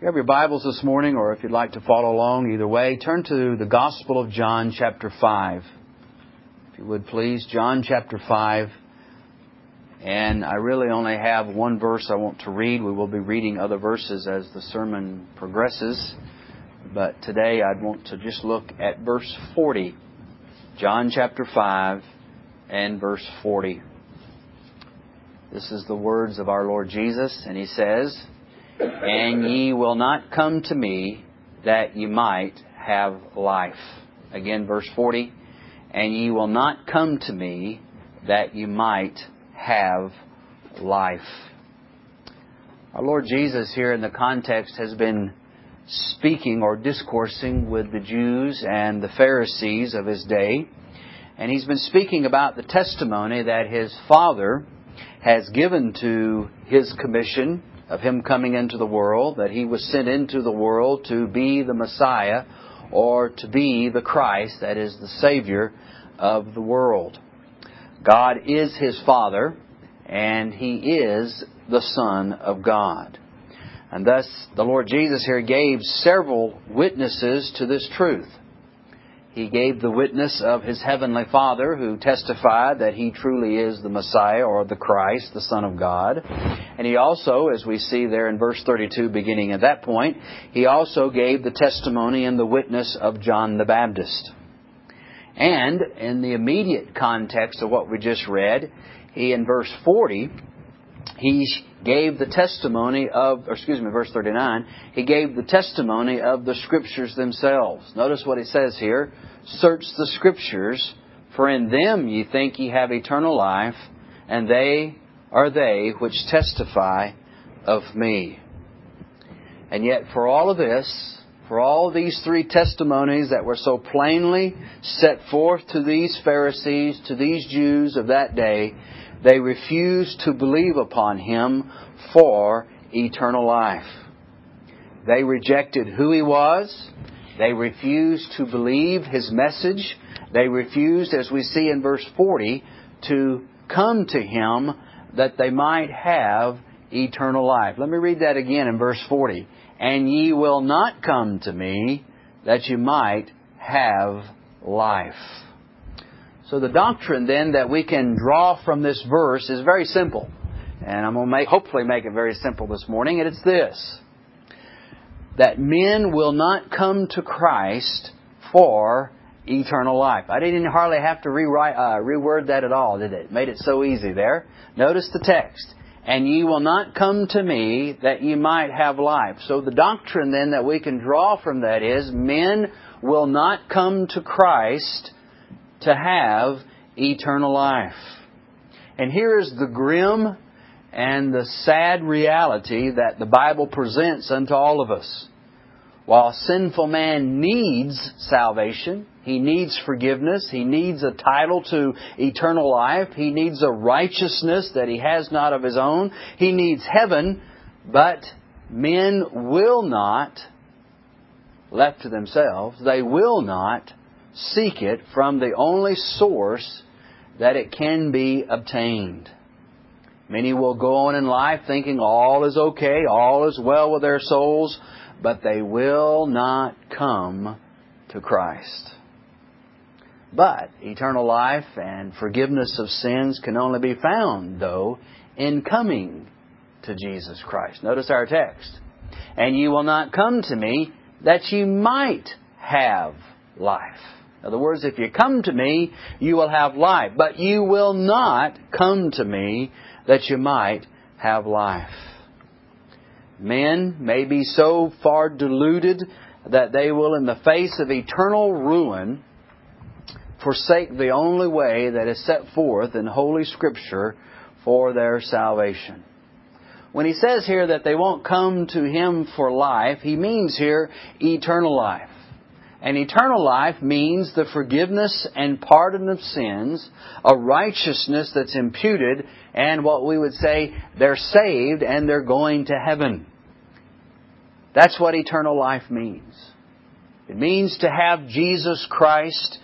you have your Bibles this morning, or if you'd like to follow along, either way, turn to the Gospel of John, chapter 5. If you would please, John chapter 5. And I really only have one verse I want to read. We will be reading other verses as the sermon progresses. But today I'd want to just look at verse 40. John chapter 5 and verse 40. This is the words of our Lord Jesus, and He says, and ye will not come to me that ye might have life. Again, verse 40. And ye will not come to me that ye might have life. Our Lord Jesus here in the context has been speaking or discoursing with the Jews and the Pharisees of his day. And he's been speaking about the testimony that his Father has given to his commission of him coming into the world, that he was sent into the world to be the Messiah or to be the Christ, that is the Savior of the world. God is his Father, and he is the Son of God. And thus, the Lord Jesus here gave several witnesses to this truth. He gave the witness of his heavenly Father, who testified that he truly is the Messiah or the Christ, the Son of God. And he also, as we see there in verse 32, beginning at that point, he also gave the testimony and the witness of John the Baptist. And in the immediate context of what we just read, he in verse 40, he gave the testimony of, or excuse me, verse 39, he gave the testimony of the Scriptures themselves. Notice what he says here Search the Scriptures, for in them ye think ye have eternal life, and they are they which testify of me. And yet, for all of this, for all these three testimonies that were so plainly set forth to these Pharisees, to these Jews of that day, they refused to believe upon him for eternal life. They rejected who he was. They refused to believe his message. They refused, as we see in verse 40, to come to him that they might have eternal life. Let me read that again in verse 40. And ye will not come to me that you might have life. So the doctrine then that we can draw from this verse is very simple. And I'm going to make, hopefully make it very simple this morning. And it's this. That men will not come to Christ for eternal life. I didn't hardly have to rewrite, uh, reword that at all, did it? Made it so easy there. Notice the text. And ye will not come to me that ye might have life. So the doctrine then that we can draw from that is men will not come to Christ to have eternal life. And here is the grim and the sad reality that the Bible presents unto all of us. While sinful man needs salvation, he needs forgiveness, he needs a title to eternal life, he needs a righteousness that he has not of his own, he needs heaven, but men will not, left to themselves, they will not seek it from the only source that it can be obtained. Many will go on in life thinking all is okay, all is well with their souls, but they will not come to Christ. But eternal life and forgiveness of sins can only be found, though, in coming to Jesus Christ. Notice our text. And ye will not come to me that ye might have life. In other words, if you come to me, you will have life. But you will not come to me that you might have life. Men may be so far deluded that they will, in the face of eternal ruin, forsake the only way that is set forth in Holy Scripture for their salvation. When he says here that they won't come to him for life, he means here eternal life. And eternal life means the forgiveness and pardon of sins, a righteousness that's imputed, and what we would say they're saved and they're going to heaven. That's what eternal life means. It means to have Jesus Christ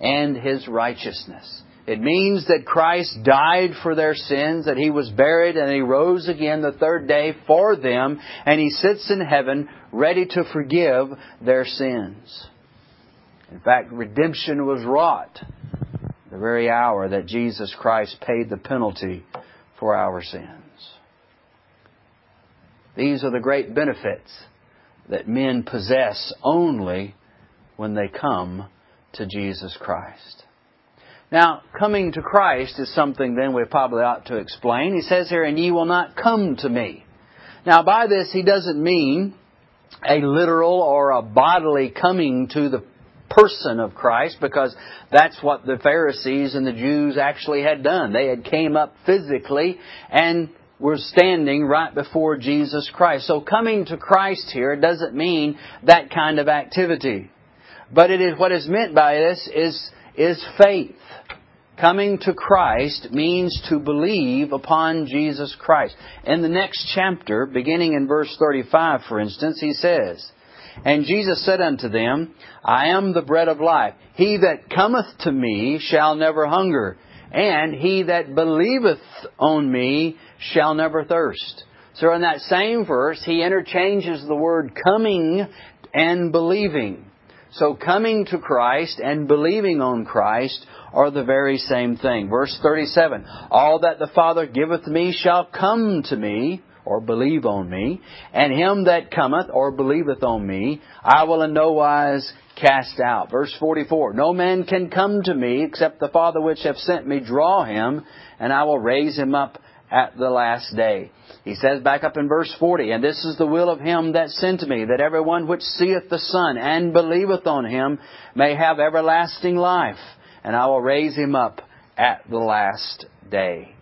and His righteousness. It means that Christ died for their sins, that He was buried and He rose again the third day for them, and He sits in heaven ready to forgive their sins. In fact, redemption was wrought the very hour that Jesus Christ paid the penalty for our sins. These are the great benefits that men possess only when they come to Jesus Christ. Now, coming to Christ is something then we probably ought to explain. He says here, and ye will not come to me. Now, by this, he doesn't mean a literal or a bodily coming to the person of Christ because that's what the Pharisees and the Jews actually had done. They had came up physically and were standing right before Jesus Christ. So coming to Christ here doesn't mean that kind of activity. But it is what is meant by this is is faith. Coming to Christ means to believe upon Jesus Christ. In the next chapter, beginning in verse 35, for instance, he says, And Jesus said unto them, I am the bread of life. He that cometh to me shall never hunger, and he that believeth on me shall never thirst. So in that same verse, he interchanges the word coming and believing. So coming to Christ and believing on Christ are the very same thing. Verse 37, All that the Father giveth me shall come to me, or believe on me, and him that cometh or believeth on me, I will in no wise cast out. Verse 44, No man can come to me except the Father which hath sent me draw him, and I will raise him up at the last day. He says back up in verse 40, And this is the will of him that sent me, that every one which seeth the Son and believeth on him may have everlasting life, and I will raise him up at the last day.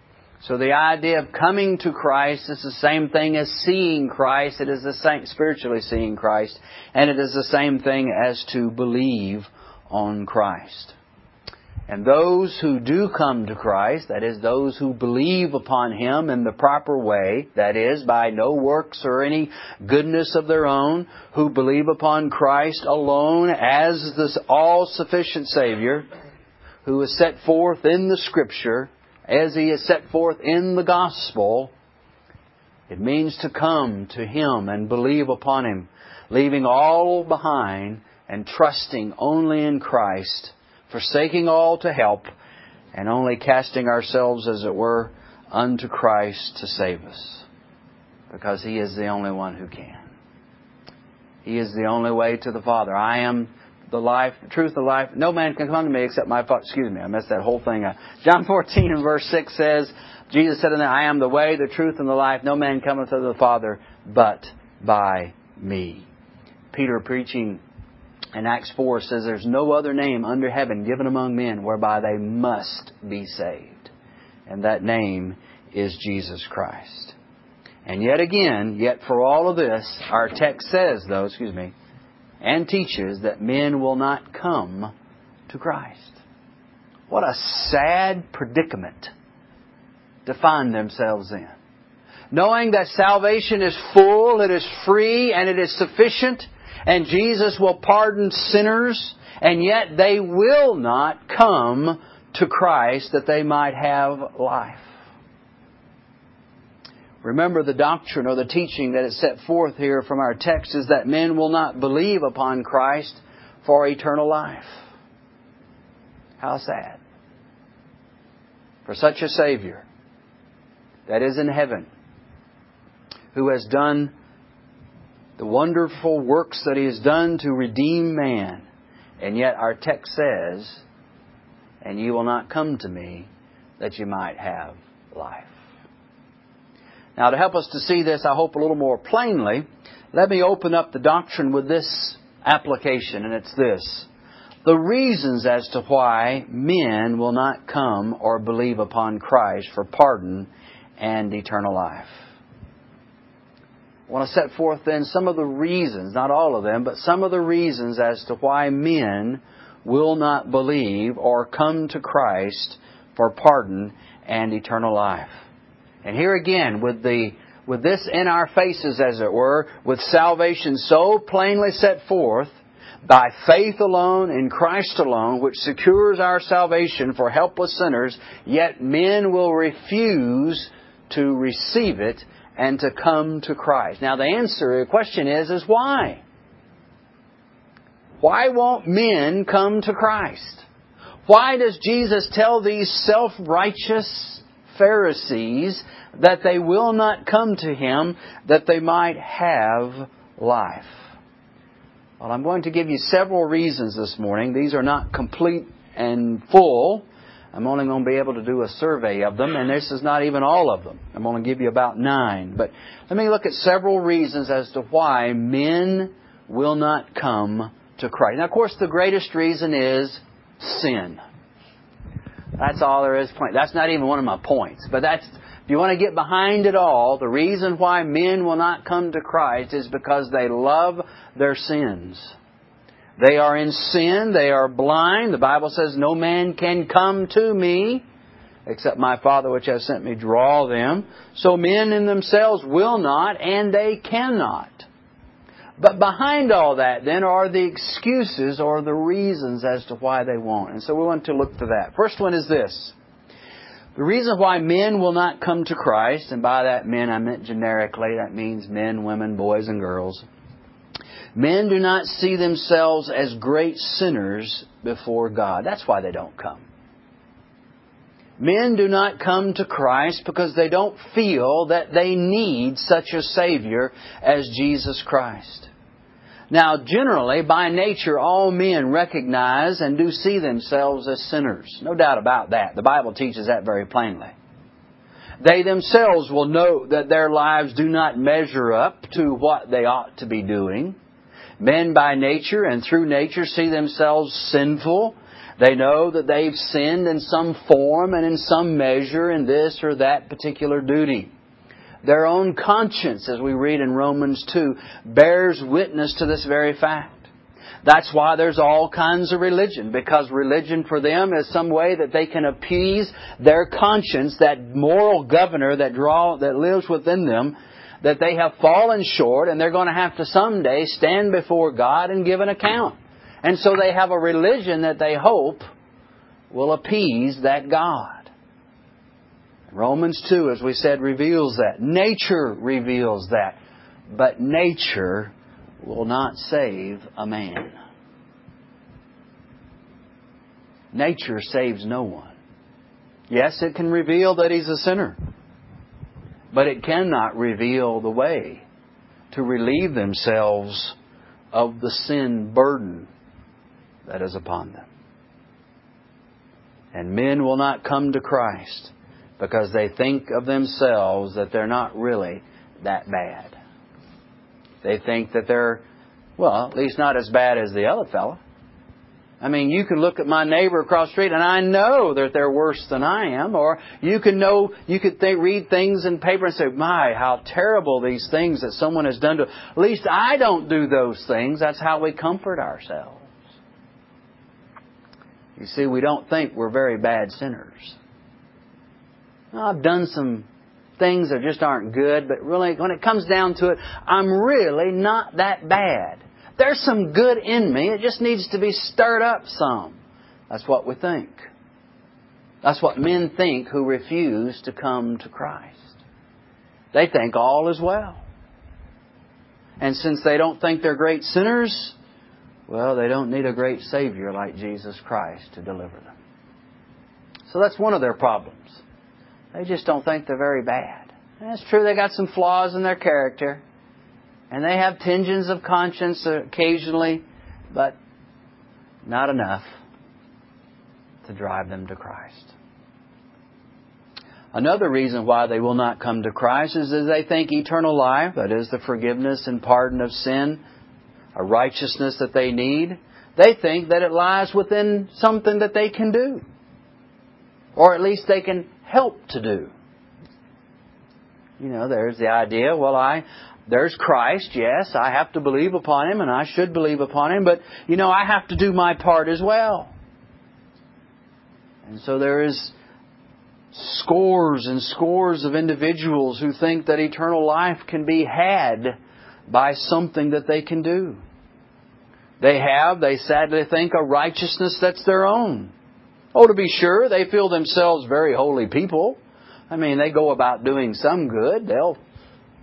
So the idea of coming to Christ is the same thing as seeing Christ. It is the same, spiritually seeing Christ, and it is the same thing as to believe on Christ. And those who do come to Christ, that is, those who believe upon Him in the proper way, that is, by no works or any goodness of their own, who believe upon Christ alone as the all-sufficient Savior, who is set forth in the Scripture, as He is set forth in the Gospel, it means to come to Him and believe upon Him, leaving all behind and trusting only in Christ forsaking all to help, and only casting ourselves, as it were, unto Christ to save us. Because He is the only one who can. He is the only way to the Father. I am the life, the truth, the life. No man can come to me except my Father. Excuse me, I messed that whole thing up. John 14 and verse 6 says, Jesus said in there, I am the way, the truth, and the life. No man cometh unto the Father but by me. Peter preaching in Acts 4 says there's no other name under heaven given among men whereby they must be saved. And that name is Jesus Christ. And yet again, yet for all of this, our text says, though, excuse me, and teaches that men will not come to Christ. What a sad predicament to find themselves in. Knowing that salvation is full, it is free, and it is sufficient, and Jesus will pardon sinners, and yet they will not come to Christ that they might have life. Remember the doctrine or the teaching that is set forth here from our text is that men will not believe upon Christ for eternal life. How sad. For such a Savior that is in heaven, who has done the wonderful works that He has done to redeem man. And yet our text says, And you will not come to me that you might have life. Now, to help us to see this, I hope a little more plainly, let me open up the doctrine with this application, and it's this. The reasons as to why men will not come or believe upon Christ for pardon and eternal life. I want to set forth then some of the reasons, not all of them, but some of the reasons as to why men will not believe or come to Christ for pardon and eternal life. And here again, with the with this in our faces, as it were, with salvation so plainly set forth, by faith alone in Christ alone, which secures our salvation for helpless sinners, yet men will refuse to receive it and to come to Christ. Now the answer, the question is, is why? Why won't men come to Christ? Why does Jesus tell these self-righteous Pharisees that they will not come to Him that they might have life? Well, I'm going to give you several reasons this morning. These are not complete and full. I'm only going to be able to do a survey of them, and this is not even all of them. I'm going to give you about nine. But let me look at several reasons as to why men will not come to Christ. Now, of course, the greatest reason is sin. That's all there is. That's not even one of my points. But that's, if you want to get behind it all, the reason why men will not come to Christ is because they love their sins. They are in sin. They are blind. The Bible says, No man can come to me except my Father which has sent me draw them. So men in themselves will not and they cannot. But behind all that then are the excuses or the reasons as to why they won't. And so we want to look to that. First one is this. The reason why men will not come to Christ, and by that men I meant generically, that means men, women, boys, and girls. Men do not see themselves as great sinners before God. That's why they don't come. Men do not come to Christ because they don't feel that they need such a Savior as Jesus Christ. Now, generally, by nature, all men recognize and do see themselves as sinners. No doubt about that. The Bible teaches that very plainly. They themselves will know that their lives do not measure up to what they ought to be doing. Men by nature and through nature see themselves sinful. They know that they've sinned in some form and in some measure in this or that particular duty. Their own conscience, as we read in Romans 2, bears witness to this very fact. That's why there's all kinds of religion, because religion for them is some way that they can appease their conscience, that moral governor that draw, that lives within them, that they have fallen short and they're going to have to someday stand before God and give an account. And so they have a religion that they hope will appease that God. Romans 2, as we said, reveals that. Nature reveals that. But nature will not save a man. Nature saves no one. Yes, it can reveal that he's a sinner but it cannot reveal the way to relieve themselves of the sin burden that is upon them. And men will not come to Christ because they think of themselves that they're not really that bad. They think that they're, well, at least not as bad as the other fellow. I mean, you can look at my neighbor across the street and I know that they're worse than I am. Or you can know, you could think, read things in paper and say, my, how terrible these things that someone has done to. At least I don't do those things. That's how we comfort ourselves. You see, we don't think we're very bad sinners. I've done some things that just aren't good, but really, when it comes down to it, I'm really not that bad. There's some good in me. It just needs to be stirred up some. That's what we think. That's what men think who refuse to come to Christ. They think all is well. And since they don't think they're great sinners, well, they don't need a great Savior like Jesus Christ to deliver them. So that's one of their problems. They just don't think they're very bad. And it's true, they got some flaws in their character. And they have tinges of conscience occasionally, but not enough to drive them to Christ. Another reason why they will not come to Christ is that they think eternal life, that is the forgiveness and pardon of sin, a righteousness that they need, they think that it lies within something that they can do. Or at least they can help to do. You know, there's the idea, well, I, there's Christ, yes, I have to believe upon Him and I should believe upon Him, but, you know, I have to do my part as well. And so there is scores and scores of individuals who think that eternal life can be had by something that they can do. They have, they sadly think, a righteousness that's their own. Oh, to be sure, they feel themselves very holy people. I mean, they go about doing some good. They'll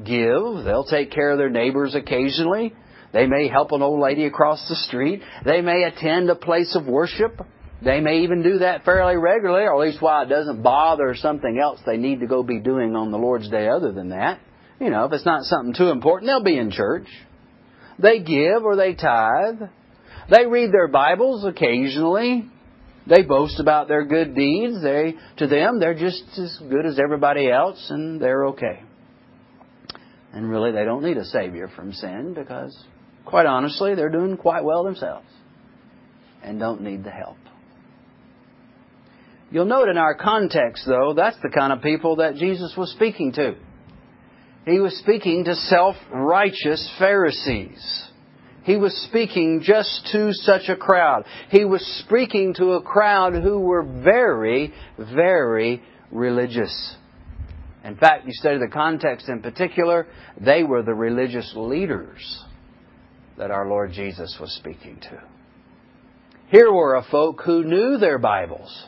give. They'll take care of their neighbors occasionally. They may help an old lady across the street. They may attend a place of worship. They may even do that fairly regularly, or at least while it doesn't bother something else they need to go be doing on the Lord's Day other than that. You know, if it's not something too important, they'll be in church. They give or they tithe. They read their Bibles occasionally. They boast about their good deeds. They, to them, they're just as good as everybody else and they're okay. And really, they don't need a Savior from sin because, quite honestly, they're doing quite well themselves and don't need the help. You'll note in our context, though, that's the kind of people that Jesus was speaking to. He was speaking to self-righteous Pharisees. He was speaking just to such a crowd. He was speaking to a crowd who were very, very religious. In fact, you study the context in particular, they were the religious leaders that our Lord Jesus was speaking to. Here were a folk who knew their Bibles.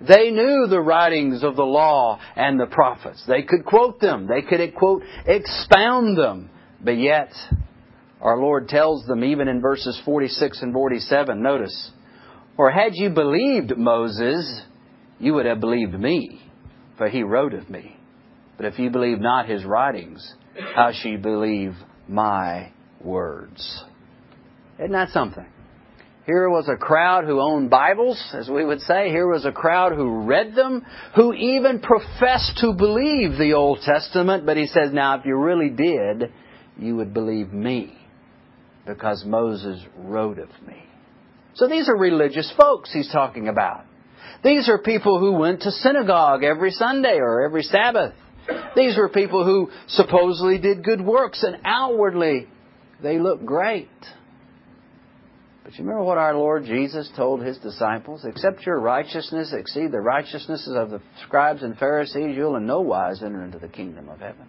They knew the writings of the law and the prophets. They could quote them. They could, quote, expound them. But yet, our Lord tells them, even in verses 46 and 47, notice, For had you believed Moses, you would have believed me, for he wrote of me. But if you believe not his writings, how shall you believe my words? Isn't that something? Here was a crowd who owned Bibles, as we would say. Here was a crowd who read them, who even professed to believe the Old Testament. But he says, now if you really did, you would believe me, because Moses wrote of me. So these are religious folks he's talking about. These are people who went to synagogue every Sunday or every Sabbath. These were people who supposedly did good works, and outwardly they looked great. But you remember what our Lord Jesus told his disciples? Except your righteousness exceed the righteousnesses of the scribes and Pharisees, you'll in no wise enter into the kingdom of heaven.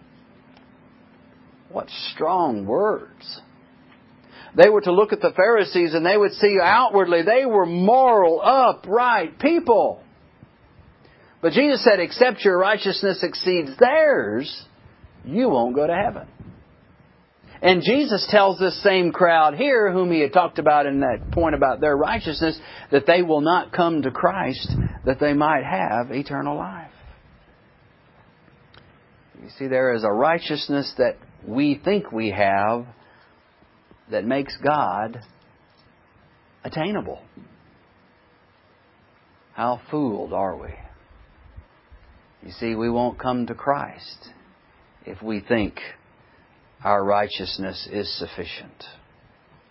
What strong words. They were to look at the Pharisees and they would see outwardly they were moral, upright people. But Jesus said, except your righteousness exceeds theirs, you won't go to heaven. And Jesus tells this same crowd here, whom he had talked about in that point about their righteousness, that they will not come to Christ that they might have eternal life. You see, there is a righteousness that we think we have that makes God attainable. How fooled are we? You see, we won't come to Christ if we think our righteousness is sufficient.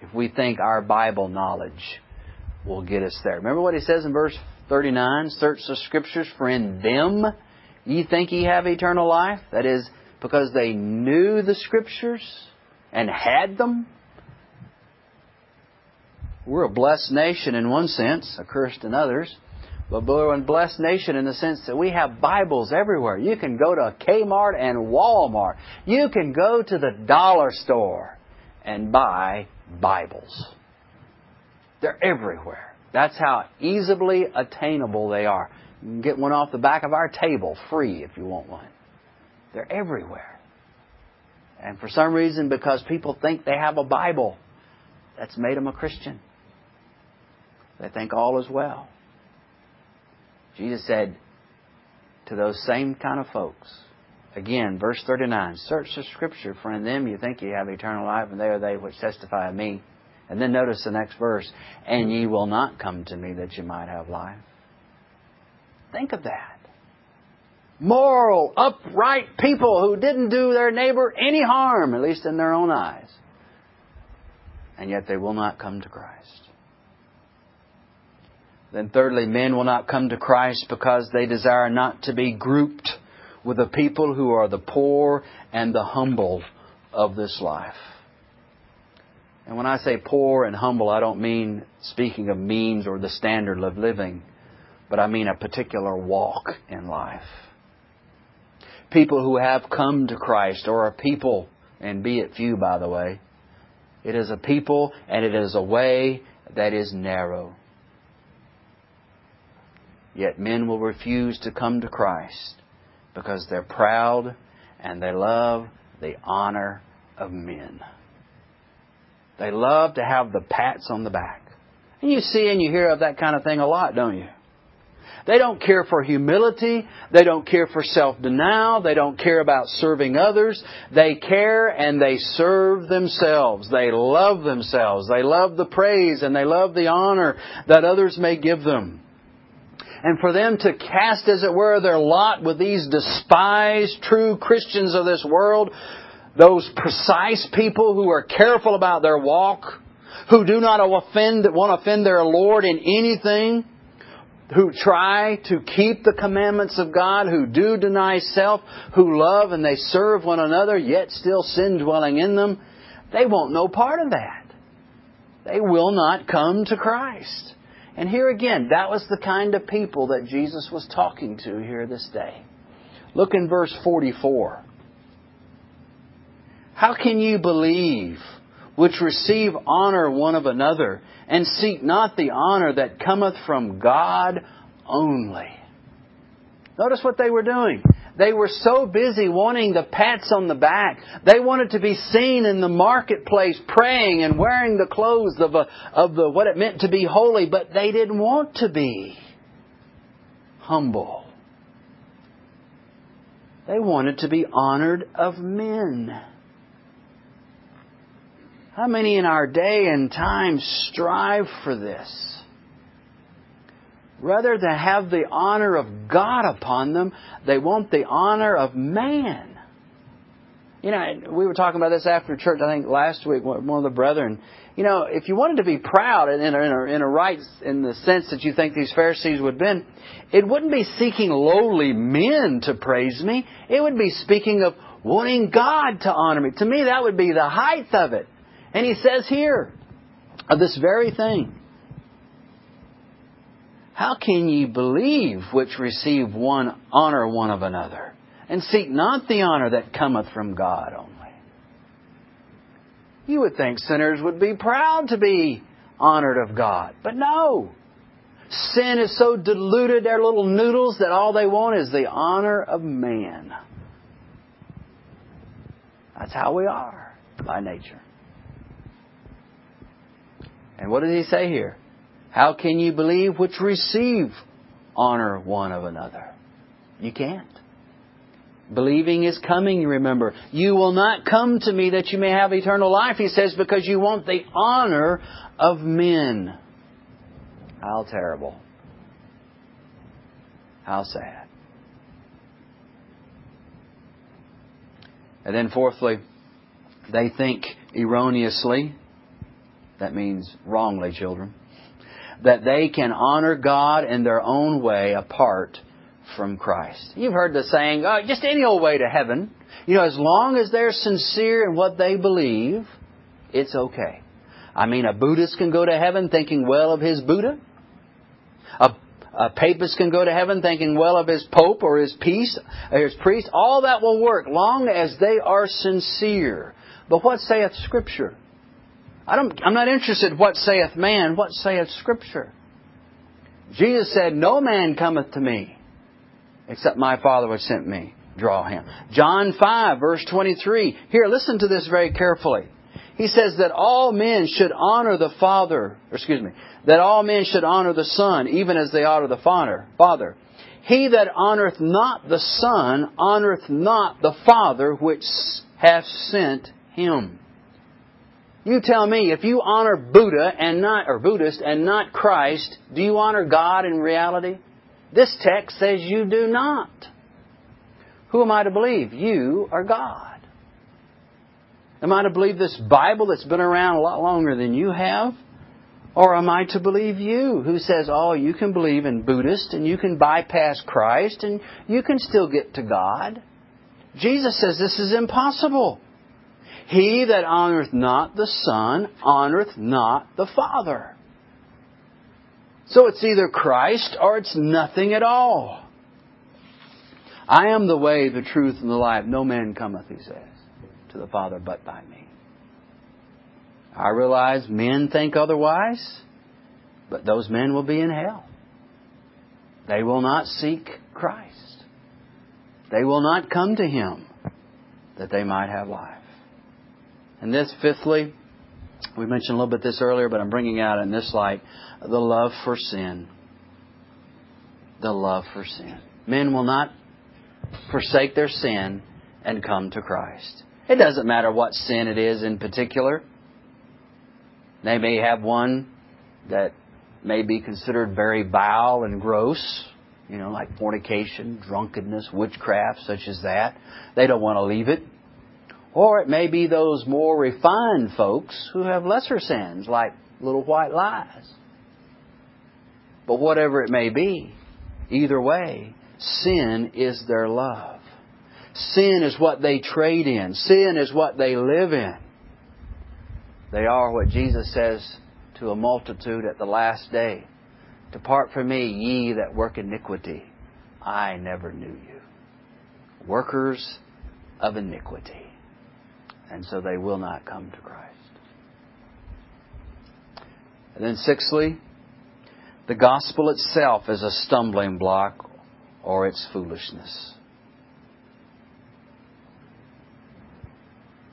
If we think our Bible knowledge will get us there. Remember what he says in verse 39? Search the Scriptures, for in them ye think ye have eternal life. That is, because they knew the Scriptures and had them. We're a blessed nation in one sense, accursed in others. But we're a blessed nation in the sense that we have Bibles everywhere. You can go to Kmart and Walmart. You can go to the dollar store and buy Bibles. They're everywhere. That's how easily attainable they are. You can get one off the back of our table free if you want one. They're everywhere. And for some reason, because people think they have a Bible, that's made them a Christian. They think all is well. Jesus said to those same kind of folks, again, verse 39, search the scripture, for in them you think you have eternal life, and they are they which testify of me. And then notice the next verse, and ye will not come to me that you might have life. Think of that. Moral, upright people who didn't do their neighbor any harm, at least in their own eyes. And yet they will not come to Christ. Then thirdly, men will not come to Christ because they desire not to be grouped with the people who are the poor and the humble of this life. And when I say poor and humble, I don't mean speaking of means or the standard of living, but I mean a particular walk in life. People who have come to Christ, or are people, and be it few by the way, It is a people and it is a way that is narrow. Yet men will refuse to come to Christ because they're proud and they love the honor of men. They love to have the pats on the back. And you see and you hear of that kind of thing a lot, don't you? They don't care for humility. They don't care for self-denial. They don't care about serving others. They care and they serve themselves. They love themselves. They love the praise and they love the honor that others may give them. And for them to cast, as it were, their lot with these despised true Christians of this world, those precise people who are careful about their walk, who do not offend, want to offend their Lord in anything, who try to keep the commandments of God, who do deny self, who love and they serve one another, yet still sin dwelling in them, they want no part of that. They will not come to Christ. And here again, that was the kind of people that Jesus was talking to here this day. Look in verse 44. How can you believe which receive honor one of another, and seek not the honor that cometh from God only. Notice what they were doing. They were so busy wanting the pats on the back. They wanted to be seen in the marketplace praying and wearing the clothes of, a, of the, what it meant to be holy, but they didn't want to be humble. They wanted to be honored of men. How many in our day and time strive for this? Rather than have the honor of God upon them, they want the honor of man. You know, we were talking about this after church, I think last week, one of the brethren. You know, if you wanted to be proud in a, in a, in a right, in the sense that you think these Pharisees would have been, it wouldn't be seeking lowly men to praise me. It would be speaking of wanting God to honor me. To me, that would be the height of it. And he says here of this very thing. How can ye believe which receive one honor one of another, and seek not the honor that cometh from God only? You would think sinners would be proud to be honored of God, but no. Sin is so diluted their little noodles that all they want is the honor of man. That's how we are by nature. And what does he say here? How can you believe which receive honor one of another? You can't. Believing is coming, you remember. You will not come to me that you may have eternal life, he says, because you want the honor of men. How terrible. How sad. And then, fourthly, they think erroneously that means wrongly, children. That they can honor God in their own way apart from Christ. You've heard the saying, oh, just any old way to heaven. You know, as long as they're sincere in what they believe, it's okay. I mean, a Buddhist can go to heaven thinking well of his Buddha. A, a papist can go to heaven thinking well of his pope or his priest, or his priest. All that will work long as they are sincere. But what saith Scripture? I don't, I'm not interested what saith man, what saith Scripture. Jesus said, No man cometh to me except my Father which sent me. Draw him. John 5, verse 23. Here, listen to this very carefully. He says that all men should honor the Father, excuse me, that all men should honor the Son, even as they honor the Father. Father. He that honoreth not the Son honoreth not the Father which hath sent him. You tell me, if you honor Buddha and not, or Buddhist and not Christ, do you honor God in reality? This text says you do not. Who am I to believe? You are God. Am I to believe this Bible that's been around a lot longer than you have? Or am I to believe you, who says, oh, you can believe in Buddhist and you can bypass Christ and you can still get to God? Jesus says this is impossible. He that honoreth not the Son honoreth not the Father. So it's either Christ or it's nothing at all. I am the way, the truth, and the life. No man cometh, he says, to the Father but by me. I realize men think otherwise, but those men will be in hell. They will not seek Christ. They will not come to Him that they might have life. And this, fifthly, we mentioned a little bit this earlier, but I'm bringing out in this light the love for sin. The love for sin. Men will not forsake their sin and come to Christ. It doesn't matter what sin it is in particular. They may have one that may be considered very vile and gross, you know, like fornication, drunkenness, witchcraft, such as that. They don't want to leave it. Or it may be those more refined folks who have lesser sins, like little white lies. But whatever it may be, either way, sin is their love. Sin is what they trade in. Sin is what they live in. They are what Jesus says to a multitude at the last day. Depart from me, ye that work iniquity. I never knew you. Workers of iniquity. And so they will not come to Christ. And then sixthly, the gospel itself is a stumbling block or its foolishness.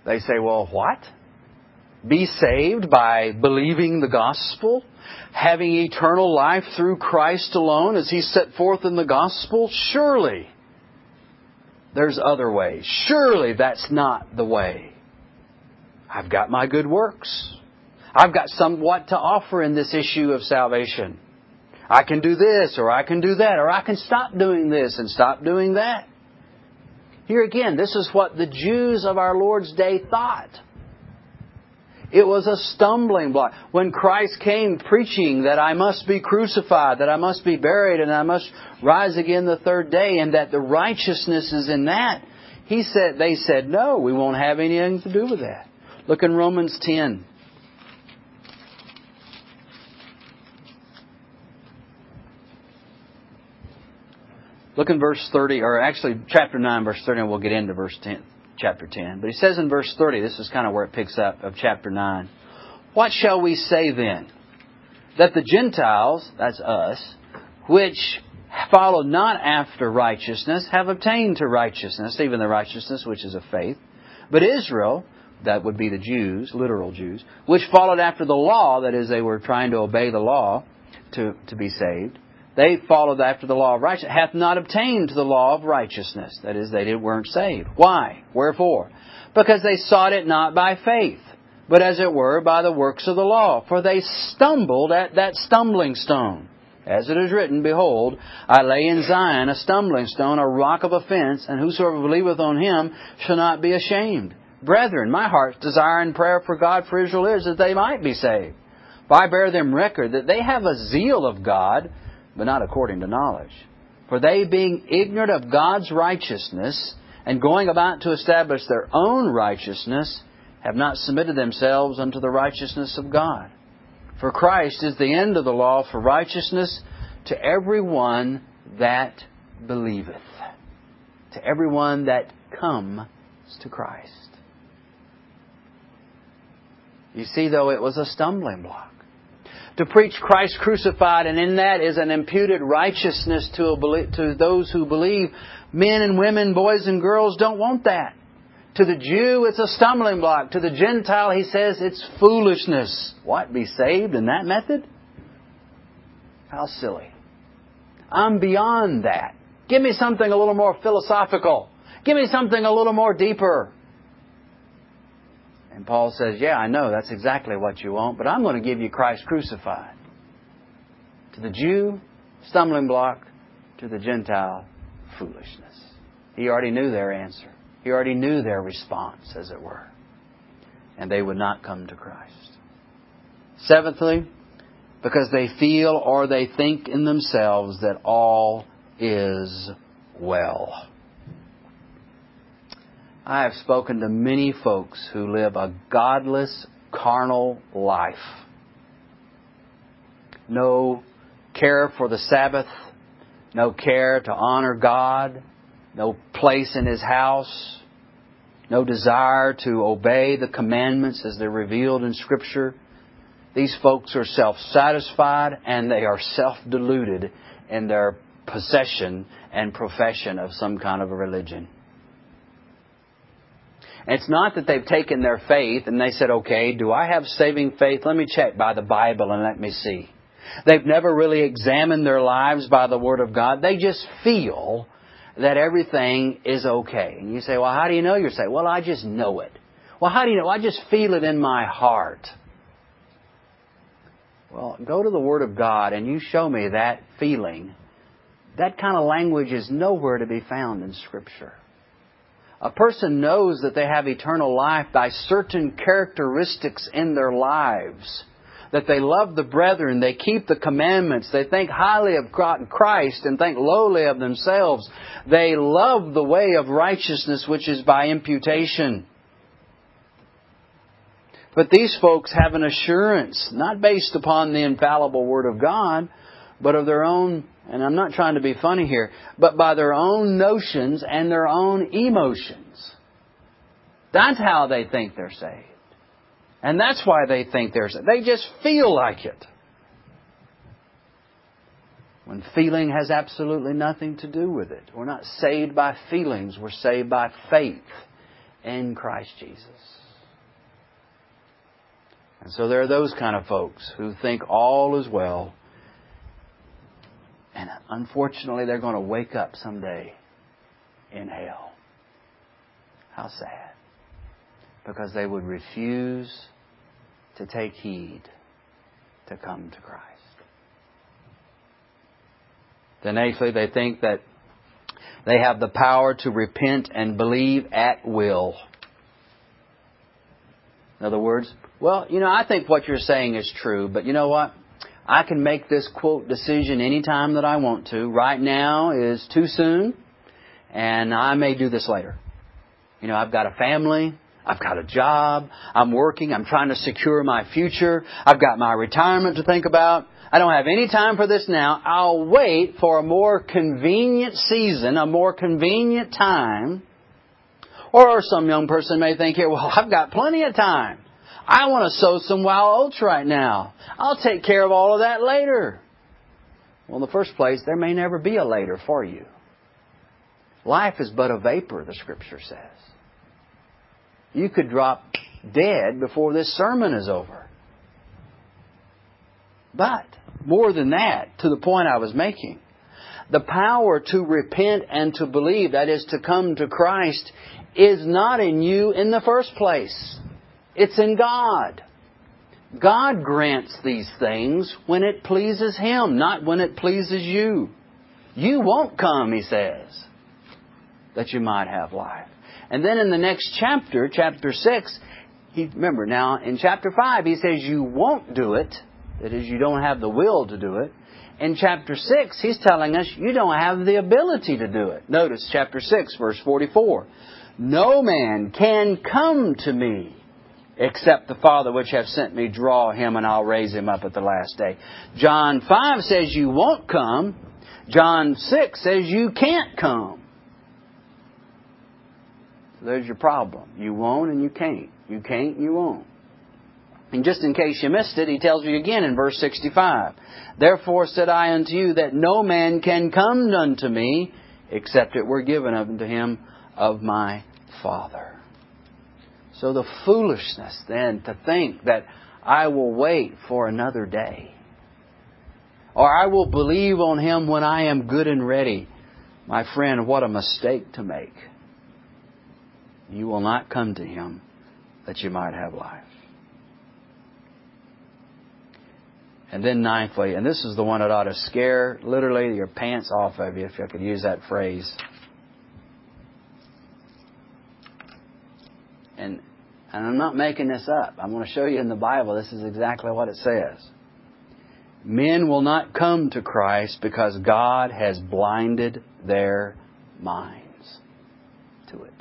They say, well, what? Be saved by believing the gospel? Having eternal life through Christ alone as He set forth in the gospel? Surely there's other ways. Surely that's not the way. I've got my good works. I've got somewhat to offer in this issue of salvation. I can do this or I can do that or I can stop doing this and stop doing that. Here again, this is what the Jews of our Lord's day thought. It was a stumbling block. When Christ came preaching that I must be crucified, that I must be buried, and I must rise again the third day, and that the righteousness is in that, he said, they said, no, we won't have anything to do with that. Look in Romans 10. Look in verse 30, or actually chapter 9, verse 30, and we'll get into verse 10, chapter 10. But he says in verse 30, this is kind of where it picks up of chapter 9. What shall we say then? That the Gentiles, that's us, which follow not after righteousness, have obtained to righteousness, even the righteousness which is of faith. But Israel, that would be the Jews, literal Jews, which followed after the law, that is, they were trying to obey the law to, to be saved, they followed after the law of righteousness, hath not obtained the law of righteousness. That is, they weren't saved. Why? Wherefore? Because they sought it not by faith, but as it were by the works of the law. For they stumbled at that stumbling stone. As it is written, Behold, I lay in Zion a stumbling stone, a rock of offense, and whosoever believeth on him shall not be ashamed. Brethren, my heart's desire and prayer for God for Israel is that they might be saved. For I bear them record that they have a zeal of God, but not according to knowledge. For they, being ignorant of God's righteousness, and going about to establish their own righteousness, have not submitted themselves unto the righteousness of God. For Christ is the end of the law for righteousness to every one that believeth, to every one that comes to Christ. You see, though, it was a stumbling block to preach Christ crucified, and in that is an imputed righteousness to, to those who believe. Men and women, boys and girls don't want that. To the Jew, it's a stumbling block. To the Gentile, he says it's foolishness. What? Be saved in that method? How silly. I'm beyond that. Give me something a little more philosophical. Give me something a little more deeper. And Paul says, Yeah, I know that's exactly what you want, but I'm going to give you Christ crucified. To the Jew, stumbling block. To the Gentile, foolishness. He already knew their answer. He already knew their response, as it were. And they would not come to Christ. Seventhly, because they feel or they think in themselves that all is well. I have spoken to many folks who live a godless, carnal life. No care for the Sabbath, no care to honor God, no place in His house, no desire to obey the commandments as they're revealed in Scripture. These folks are self satisfied and they are self deluded in their possession and profession of some kind of a religion. It's not that they've taken their faith and they said, okay, do I have saving faith? Let me check by the Bible and let me see. They've never really examined their lives by the Word of God. They just feel that everything is okay. And you say, well, how do you know you're saved? Well, I just know it. Well, how do you know? I just feel it in my heart. Well, go to the Word of God and you show me that feeling. That kind of language is nowhere to be found in Scripture. A person knows that they have eternal life by certain characteristics in their lives. That they love the brethren, they keep the commandments, they think highly of Christ and think lowly of themselves. They love the way of righteousness which is by imputation. But these folks have an assurance, not based upon the infallible Word of God, but of their own and I'm not trying to be funny here, but by their own notions and their own emotions. That's how they think they're saved. And that's why they think they're saved. They just feel like it. When feeling has absolutely nothing to do with it. We're not saved by feelings, we're saved by faith in Christ Jesus. And so there are those kind of folks who think all is well and unfortunately, they're going to wake up someday in hell. How sad. Because they would refuse to take heed to come to Christ. Then, eighthly, they think that they have the power to repent and believe at will. In other words, well, you know, I think what you're saying is true, but you know what? I can make this quote decision anytime that I want to. Right now is too soon, and I may do this later. You know, I've got a family, I've got a job, I'm working, I'm trying to secure my future, I've got my retirement to think about. I don't have any time for this now. I'll wait for a more convenient season, a more convenient time. Or some young person may think here, well, I've got plenty of time. I want to sow some wild oats right now. I'll take care of all of that later. Well, in the first place, there may never be a later for you. Life is but a vapor, the Scripture says. You could drop dead before this sermon is over. But, more than that, to the point I was making, the power to repent and to believe, that is, to come to Christ, is not in you in the first place. It's in God. God grants these things when it pleases Him, not when it pleases you. You won't come, He says, that you might have life. And then in the next chapter, chapter 6, he, remember now in chapter 5, he says you won't do it. That is, you don't have the will to do it. In chapter 6, he's telling us you don't have the ability to do it. Notice chapter 6, verse 44. No man can come to me except the Father which hath sent me draw him, and I'll raise him up at the last day. John 5 says you won't come. John 6 says you can't come. There's your problem. You won't and you can't. You can't and you won't. And just in case you missed it, he tells you again in verse 65 Therefore said I unto you that no man can come unto me except it were given unto him of my Father. So the foolishness then to think that I will wait for another day. Or I will believe on Him when I am good and ready. My friend, what a mistake to make. You will not come to Him that you might have life. And then ninthly, and this is the one that ought to scare literally your pants off of you, if I could use that phrase. And, and I'm not making this up. I'm going to show you in the Bible, this is exactly what it says. Men will not come to Christ because God has blinded their minds to it.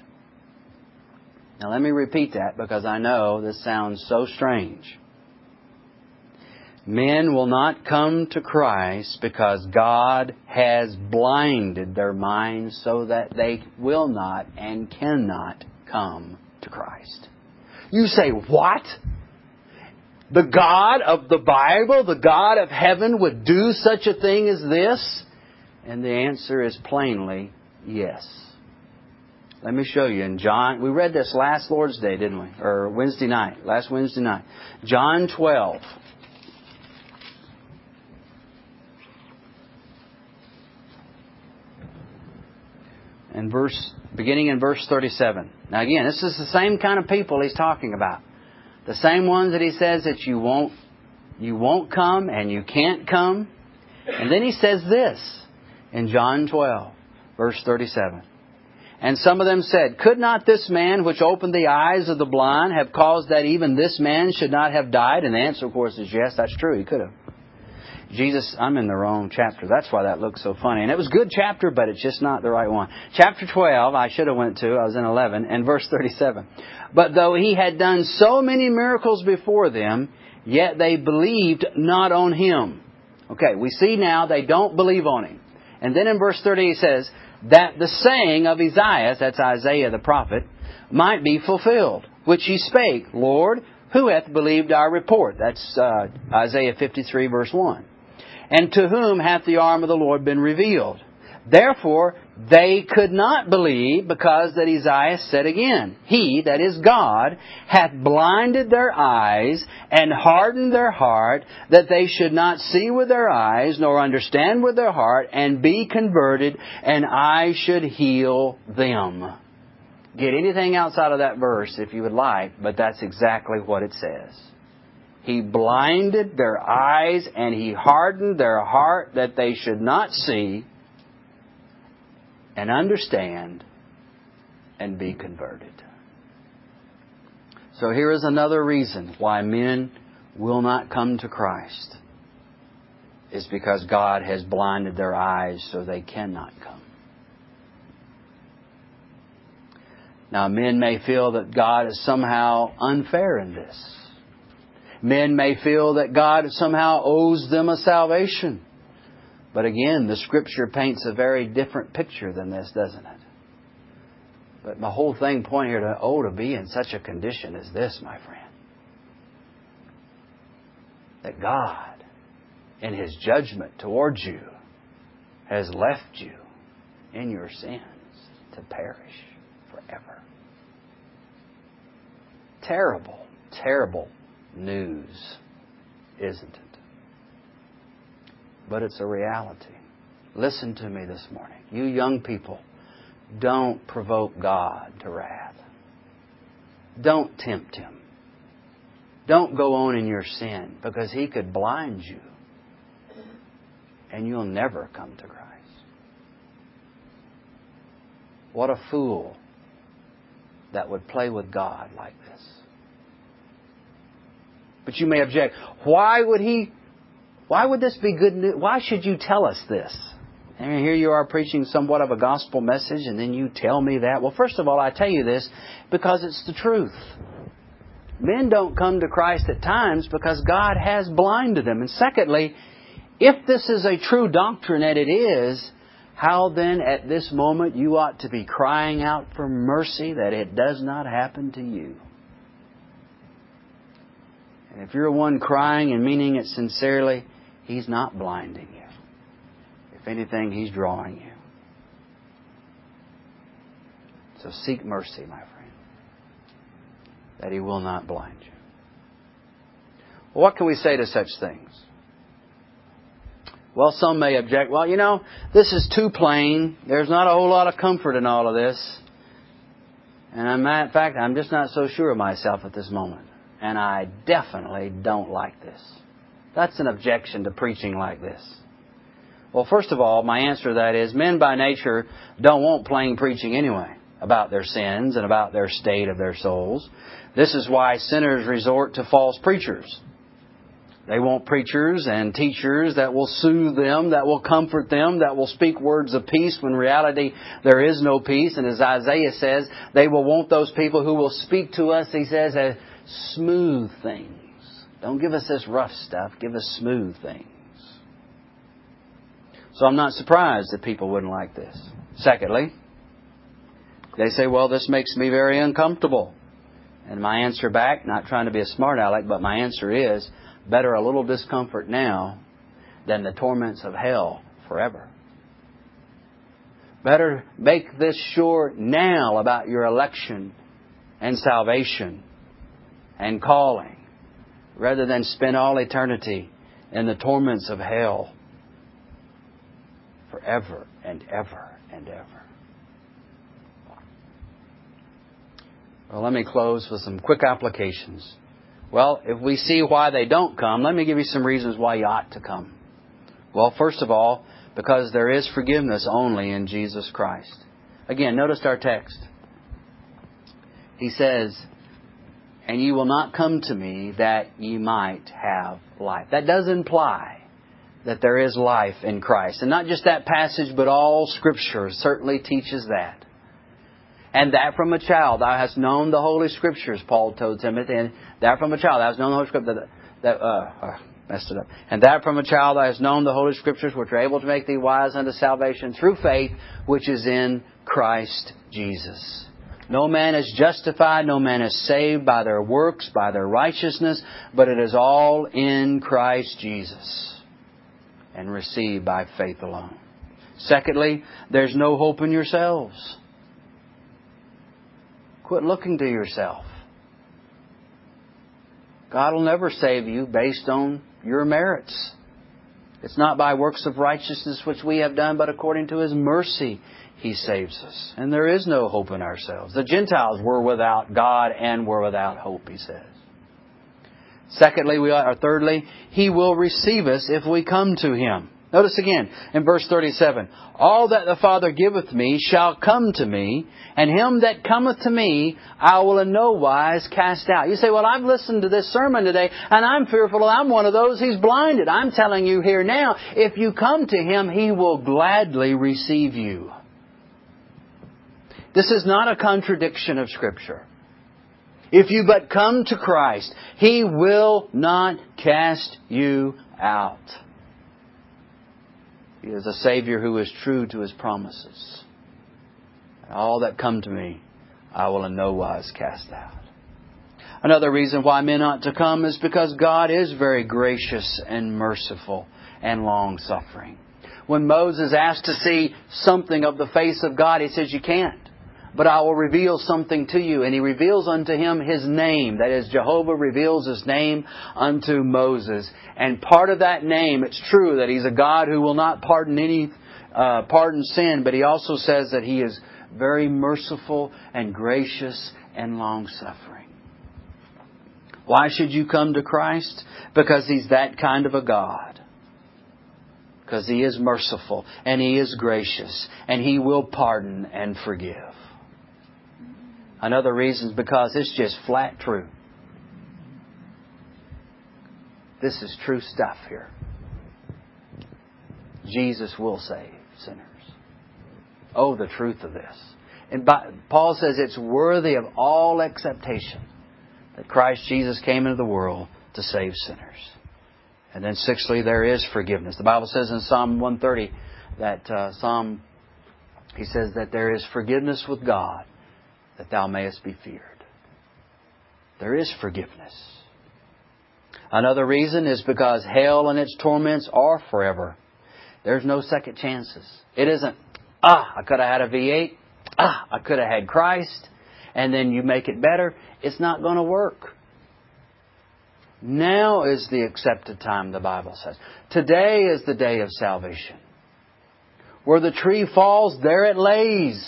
Now, let me repeat that because I know this sounds so strange. Men will not come to Christ because God has blinded their minds so that they will not and cannot come to Christ. You say, what? The God of the Bible, the God of heaven would do such a thing as this? And the answer is plainly yes. Let me show you in John. We read this last Lord's Day, didn't we? Or Wednesday night, last Wednesday night. John 12. And verse beginning in verse 37. Now again, this is the same kind of people he's talking about. The same ones that he says that you won't you won't come and you can't come. And then he says this in John 12, verse 37. And some of them said, Could not this man which opened the eyes of the blind have caused that even this man should not have died? And the answer, of course, is yes, that's true. He could have. Jesus, I'm in the wrong chapter. That's why that looks so funny. And it was a good chapter, but it's just not the right one. Chapter 12, I should have went to, I was in 11, and verse 37. But though he had done so many miracles before them, yet they believed not on him. Okay, we see now they don't believe on him. And then in verse 30 he says, that the saying of Isaiah, that's Isaiah the prophet, might be fulfilled, which he spake, Lord, who hath believed our report? That's uh, Isaiah 53, verse 1. And to whom hath the arm of the Lord been revealed? Therefore, they could not believe because that Isaiah said again, He, that is God, hath blinded their eyes and hardened their heart that they should not see with their eyes nor understand with their heart and be converted and I should heal them. Get anything outside of that verse if you would like, but that's exactly what it says. He blinded their eyes and he hardened their heart that they should not see and understand and be converted. So here is another reason why men will not come to Christ. Is because God has blinded their eyes so they cannot come. Now, men may feel that God is somehow unfair in this. Men may feel that God somehow owes them a salvation. But again, the scripture paints a very different picture than this, doesn't it? But my whole thing pointing here to, oh, to be in such a condition as this, my friend. That God, in His judgment towards you, has left you in your sins to perish forever. Terrible, terrible news, isn't it? but it's a reality. Listen to me this morning. You young people, don't provoke God to wrath. Don't tempt Him. Don't go on in your sin because He could blind you and you'll never come to Christ. What a fool that would play with God like this. But you may object, why would He why would this be good news? Why should you tell us this? And here you are preaching somewhat of a gospel message, and then you tell me that. Well, first of all, I tell you this because it's the truth. Men don't come to Christ at times because God has blinded them. And secondly, if this is a true doctrine, and it is, how then at this moment you ought to be crying out for mercy that it does not happen to you. And if you're one crying and meaning it sincerely, He's not blinding you. If anything, He's drawing you. So seek mercy, my friend, that He will not blind you. Well, what can we say to such things? Well, some may object, well, you know, this is too plain. There's not a whole lot of comfort in all of this. And in fact, I'm just not so sure of myself at this moment. And I definitely don't like this. That's an objection to preaching like this. Well, first of all, my answer to that is men by nature don't want plain preaching anyway about their sins and about their state of their souls. This is why sinners resort to false preachers. They want preachers and teachers that will soothe them, that will comfort them, that will speak words of peace when reality there is no peace. And as Isaiah says, they will want those people who will speak to us, he says, smooth things. Don't give us this rough stuff. Give us smooth things. So I'm not surprised that people wouldn't like this. Secondly, They say, well, this makes me very uncomfortable. And my answer back, not trying to be a smart aleck, but my answer is, better a little discomfort now than the torments of hell forever. Better make this sure now about your election and salvation and calling rather than spend all eternity in the torments of hell forever and ever and ever. Well, let me close with some quick applications. Well, if we see why they don't come, let me give you some reasons why you ought to come. Well, first of all, because there is forgiveness only in Jesus Christ. Again, notice our text. He says, And ye will not come to me that ye might have life. That does imply that there is life in Christ. And not just that passage, but all Scripture certainly teaches that. And that from a child thou hast known the Holy Scriptures, Paul told Timothy, and that from a child thou hast known the Holy Scriptures. That, that uh, uh, messed it up. And that from a child thou hast known the Holy Scriptures, which are able to make thee wise unto salvation through faith, which is in Christ Jesus. No man is justified, no man is saved by their works, by their righteousness, but it is all in Christ Jesus and received by faith alone. Secondly, there's no hope in yourselves. Quit looking to yourself. God will never save you based on your merits. It's not by works of righteousness which we have done, but according to His mercy He saves us. And there is no hope in ourselves. The Gentiles were without God and were without hope, He says. Secondly, we are, or thirdly, He will receive us if we come to Him. Notice again in verse 37 All that the Father giveth me shall come to me, and him that cometh to me I will in no wise cast out. You say, Well, I've listened to this sermon today, and I'm fearful I'm one of those he's blinded. I'm telling you here now, if you come to him, he will gladly receive you. This is not a contradiction of Scripture. If you but come to Christ, He will not cast you out. He is a Savior who is true to His promises. All that come to me, I will in no wise cast out. Another reason why men ought to come is because God is very gracious and merciful and long suffering. When Moses asked to see something of the face of God, he says, You can't but I will reveal something to you. And he reveals unto him his name. That is, Jehovah reveals his name unto Moses. And part of that name, it's true that he's a God who will not pardon any, uh, pardon sin, but he also says that he is very merciful and gracious and long suffering. Why should you come to Christ? Because he's that kind of a God because He is merciful and He is gracious and He will pardon and forgive. Another reason is because it's just flat true. This is true stuff here. Jesus will save sinners. Oh, the truth of this. And Paul says it's worthy of all acceptation that Christ Jesus came into the world to save sinners. And then, sixthly, there is forgiveness. The Bible says in Psalm 130 that uh, Psalm, he says that there is forgiveness with God that thou mayest be feared. There is forgiveness. Another reason is because hell and its torments are forever. There's no second chances. It isn't, ah, I could have had a V8. Ah, I could have had Christ. And then you make it better. It's not going to work. Now is the accepted time, the Bible says. Today is the day of salvation. Where the tree falls, there it lays.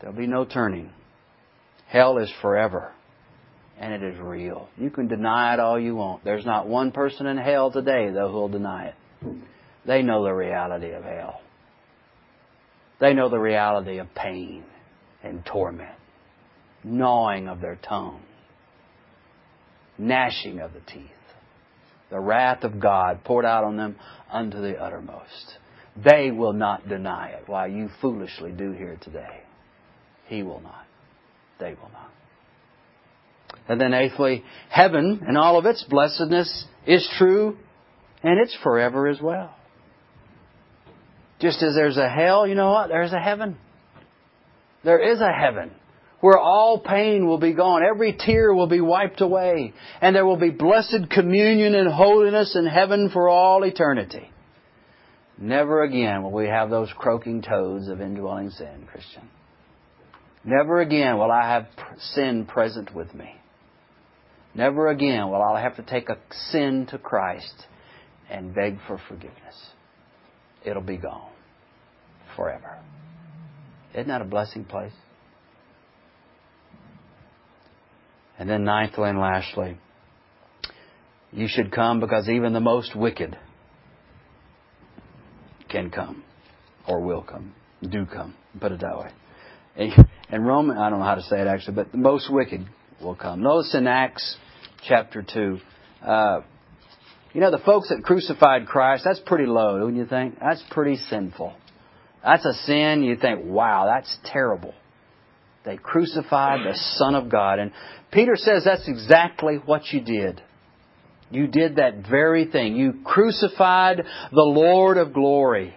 There'll be no turning. Hell is forever. And it is real. You can deny it all you want. There's not one person in hell today, though, who'll deny it. They know the reality of hell. They know the reality of pain and torment, gnawing of their tongue, gnashing of the teeth, the wrath of God poured out on them unto the uttermost. They will not deny it, while you foolishly do here today. He will not. They will not. And then eighthly, heaven and all of its blessedness is true and it's forever as well. Just as there's a hell, you know what? There's a heaven. There is a heaven where all pain will be gone, every tear will be wiped away, and there will be blessed communion and holiness in heaven for all eternity. Never again will we have those croaking toads of indwelling sin, Christian. Never again will I have sin present with me. Never again will I have to take a sin to Christ and beg for forgiveness. It'll be gone forever. Isn't that a blessing place? And then ninthly and lastly, you should come because even the most wicked can come or will come, do come, put it that way. And Roman, I don't know how to say it actually, but the most wicked will come. Notice in Acts chapter 2, uh, you know, the folks that crucified Christ, that's pretty low, don't you think? That's pretty sinful. That's a sin you think, wow, that's terrible. They crucified the Son of God. And Peter says that's exactly what you did. You did that very thing. You crucified the Lord of glory.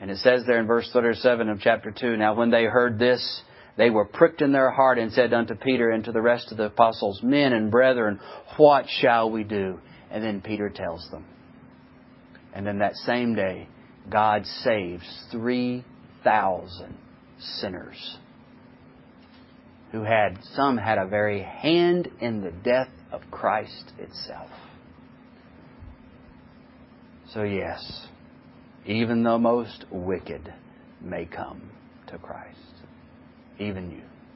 And it says there in verse 37 of chapter 2, Now when they heard this, they were pricked in their heart and said unto Peter and to the rest of the apostles, Men and brethren, what shall we do? And then Peter tells them. And then that same day, God saves 3,000 sinners who had, some had a very hand in the death of Christ itself. So yes, even the most wicked may come to Christ. Even you.